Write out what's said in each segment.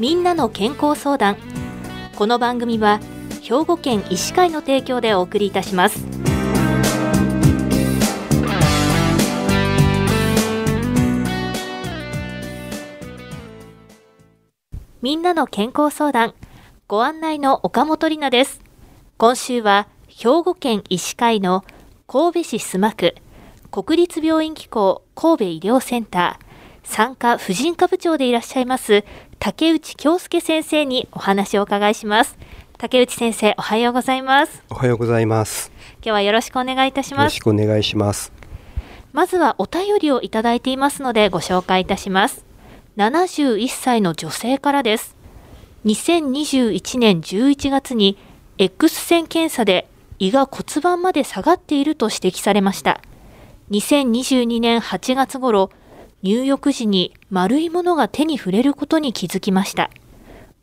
みんなの健康相談。この番組は兵庫県医師会の提供でお送りいたします。みんなの健康相談。ご案内の岡本里奈です。今週は兵庫県医師会の神戸市須磨区国立病院機構神戸医療センター産科婦人科部長でいらっしゃいます竹内京介先生にお話をお伺いします。竹内先生おはようございます。おはようございます。今日はよろしくお願いいたします。よろしくお願いします。まずはお便りをいただいていますのでご紹介いたします。71歳の女性からです。2021年11月に X 線検査で胃が骨盤まで下がっていると指摘されました。2022年8月頃入浴時に丸いものが手に触れることに気づきました。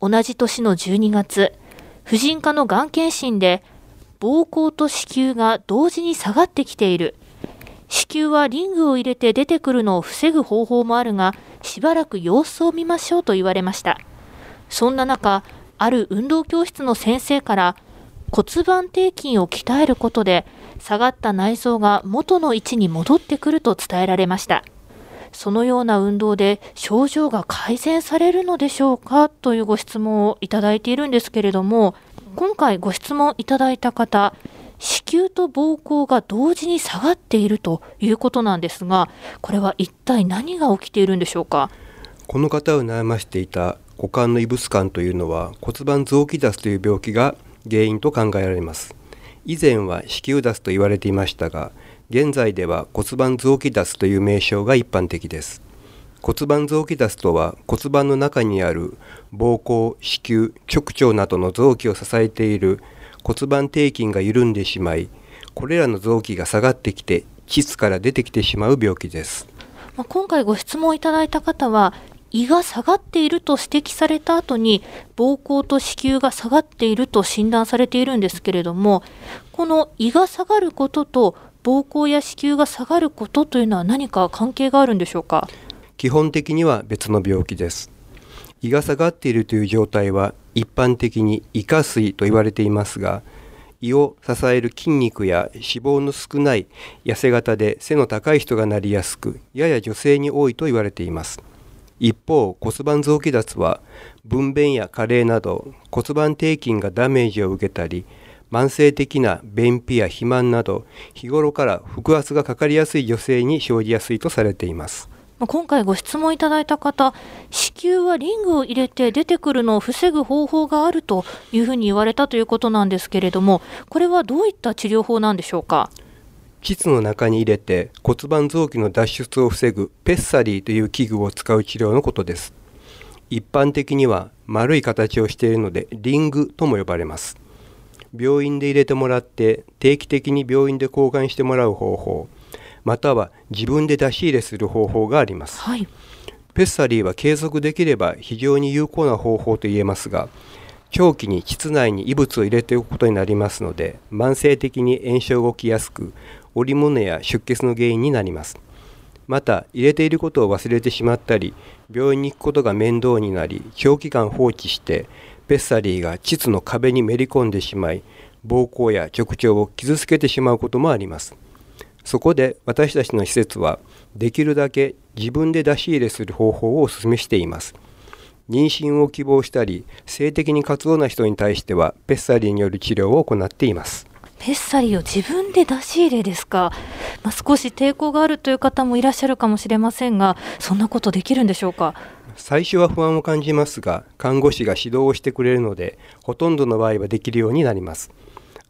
同じ年の12月、婦人科のがん検診で、膀胱と子宮が同時に下がってきている。子宮はリングを入れて出てくるのを防ぐ方法もあるが、しばらく様子を見ましょうと言われました。そんな中、ある運動教室の先生から骨盤底筋を鍛えることで下がった内臓が元の位置に戻ってくると伝えられました。そのような運動で症状が改善されるのでしょうかというご質問をいただいているんですけれども今回ご質問いただいた方子宮と膀胱が同時に下がっているということなんですがこれは一体何が起きているんでしょうか？この方を悩ましていた股間の異物感というのは骨盤臓器脱という病気が原因と考えられます。以前は子宮脱と言われていましたが現在では骨盤臓器脱という名称が一般的です。骨盤臓器脱とは骨盤の中にある膀胱子宮直腸などの臓器を支えている骨盤底筋が緩んでしまいこれらの臓器が下がってきて膣から出てきてしまう病気です。今回ご質問いただいた方は胃が下がっていると指摘された後に膀胱と子宮が下がっていると診断されているんですけれどもこの胃が下がることと膀胱や子宮が下がることというのは何か関係があるんでしょうか？基本的には別の病気です。胃が下がっているという状態は一般的に胃下垂と言われていますが胃を支える筋肉や脂肪の少ない痩せ型で背の高い人がなりやすくやや女性に多いと言われています。一方骨盤臓器脱は分娩や加齢など骨盤底筋がダメージを受けたり慢性的な便秘や肥満など日頃から腹圧がかかりやすい女性に生じやすいとされています。今回ご質問いただいた方子宮はリングを入れて出てくるのを防ぐ方法があるというふうに言われたということなんですけれどもこれはどういった治療法なんでしょうか？膣の中に入れて骨盤臓器の脱出を防ぐペッサリーという器具を使う治療のことです。一般的には丸い形をしているのでリングとも呼ばれます病院で入れてもらって定期的に病院で交換してもらう方法または自分で出し入れする方法があります、はい、ペッサリーは継続できれば非常に有効な方法と言えますが長期に膣内に異物を入れておくことになりますので慢性的に炎症が起きやすく織物や出血の原因になります。また入れていることを忘れてしまったり病院に行くことが面倒になり長期間放置してペッサリーが膣の壁にめり込んでしまい膀胱や直腸を傷つけてしまうこともあります。そこで私たちの施設はできるだけ自分で出し入れする方法をお勧めしています。妊娠を希望したり性的に活動な人に対してはペッサリーによる治療を行っています。ペッサリーを自分で出し入れですか、まあ、少し抵抗があるという方もいらっしゃるかもしれませんがそんなことできるんでしょうか？最初は不安を感じますが看護師が指導をしてくれるのでほとんどの場合はできるようになります。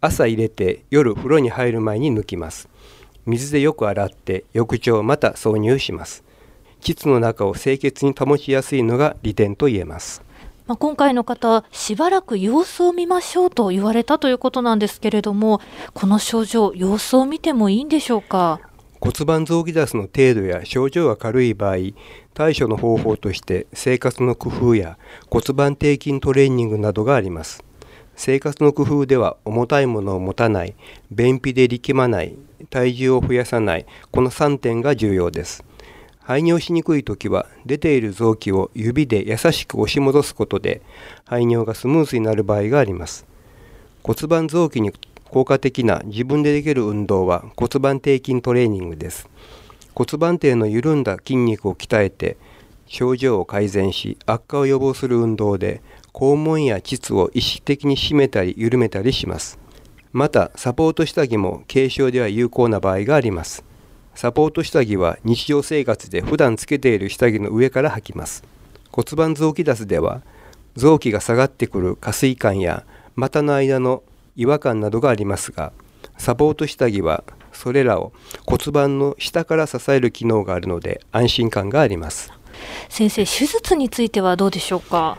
朝入れて夜風呂に入る前に抜きます。水でよく洗って翌朝また挿入します。膣の中を清潔に保ちやすいのが利点と言えます。まあ、今回の方しばらく様子を見ましょうと言われたということなんですけれどもこの症状様子を見てもいいんでしょうか？骨盤臓器脱の程度や症状が軽い場合対処の方法として生活の工夫や骨盤底筋トレーニングなどがあります。生活の工夫では重たいものを持たない便秘で力まない体重を増やさないこの3点が重要です。排尿しにくい時は出ている臓器を指で優しく押し戻すことで排尿がスムーズになる場合があります。骨盤臓器に効果的な自分でできる運動は骨盤底筋トレーニングです。骨盤底の緩んだ筋肉を鍛えて症状を改善し悪化を予防する運動で肛門や膣を意識的に締めたり緩めたりしますまたサポート下着も軽症では有効な場合がありますサポート下着は日常生活で普段つけている下着の上から履きます。骨盤臓器脱では臓器が下がってくる下垂感や股の間の違和感などがありますが、サポート下着はそれらを骨盤の下から支える機能があるので安心感があります。先生、手術についてはどうでしょうか？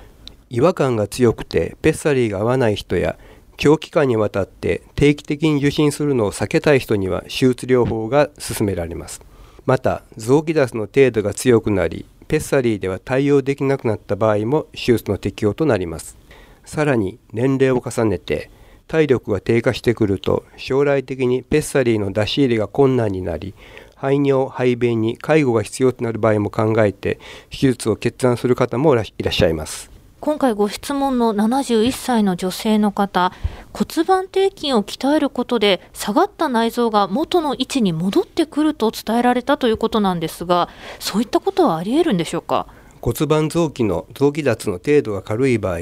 違和感が強くてペッサリーが合わない人や長期間にわたって定期的に受診するのを避けたい人には手術療法が勧められます。また臓器脱の程度が強くなりペッサリーでは対応できなくなった場合も手術の適用となります。さらに年齢を重ねて体力が低下してくると将来的にペッサリーの出し入れが困難になり排尿排便に介護が必要となる場合も考えて手術を決断する方もいらっしゃいます。今回ご質問の71歳の女性の方骨盤底筋を鍛えることで下がった内臓が元の位置に戻ってくると伝えられたということなんですがそういったことはありえるんでしょうか？骨盤臓器の臓器脱の程度が軽い場合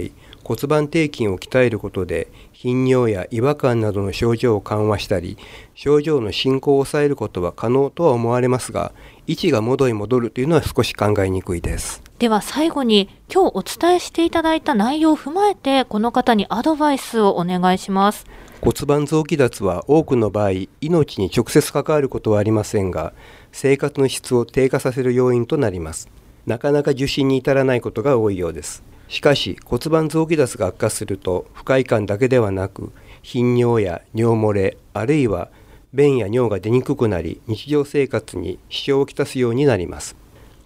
骨盤底筋を鍛えることで頻尿や違和感などの症状を緩和したり症状の進行を抑えることは可能とは思われますが位置が元に戻るというのは少し考えにくいです。では最後に今日お伝えしていただいた内容を踏まえてこの方にアドバイスをお願いします。骨盤臓器脱は多くの場合命に直接関わることはありませんが生活の質を低下させる要因となります。なかなか受診に至らないことが多いようですしかし骨盤臓器脱が悪化すると不快感だけではなく頻尿や尿漏れあるいは便や尿が出にくくなり日常生活に支障をきたすようになります。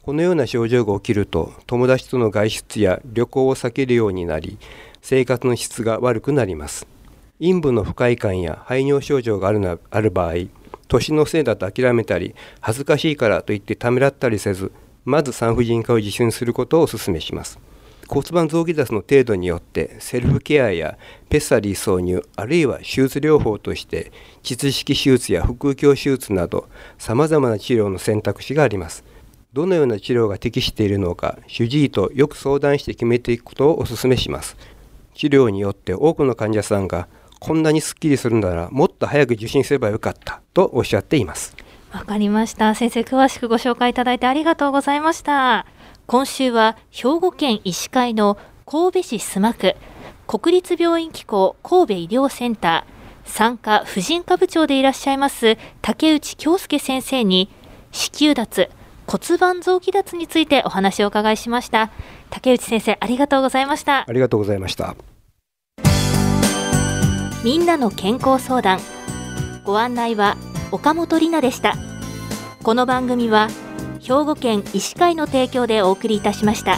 このような症状が起きると友達との外出や旅行を避けるようになり生活の質が悪くなります。陰部の不快感や排尿症状があるなある場合年のせいだと諦めたり恥ずかしいからと言ってためらったりせずまず産婦人科を受診することをお勧めします。骨盤臓器脱の程度によってセルフケアやペッサリー挿入あるいは手術療法として膣式手術や腹腔鏡手術などさまざまな治療の選択肢があります。どのような治療が適しているのか主治医とよく相談して決めていくことをお勧めします。治療によって多くの患者さんがこんなにすっきりするならもっと早く受診すればよかったとおっしゃっています。わかりました。先生詳しくご紹介いただいてありがとうございました。今週は兵庫県医師会の神戸市須磨区国立病院機構神戸医療センター産科婦人科部長でいらっしゃいます竹内京介先生に子宮脱骨盤臓器脱についてお話をお伺いしました。竹内先生ありがとうございました。ありがとうございました。みんなの健康相談。ご案内は岡本里奈でした。この番組は兵庫県医師会の提供でお送りいたしました。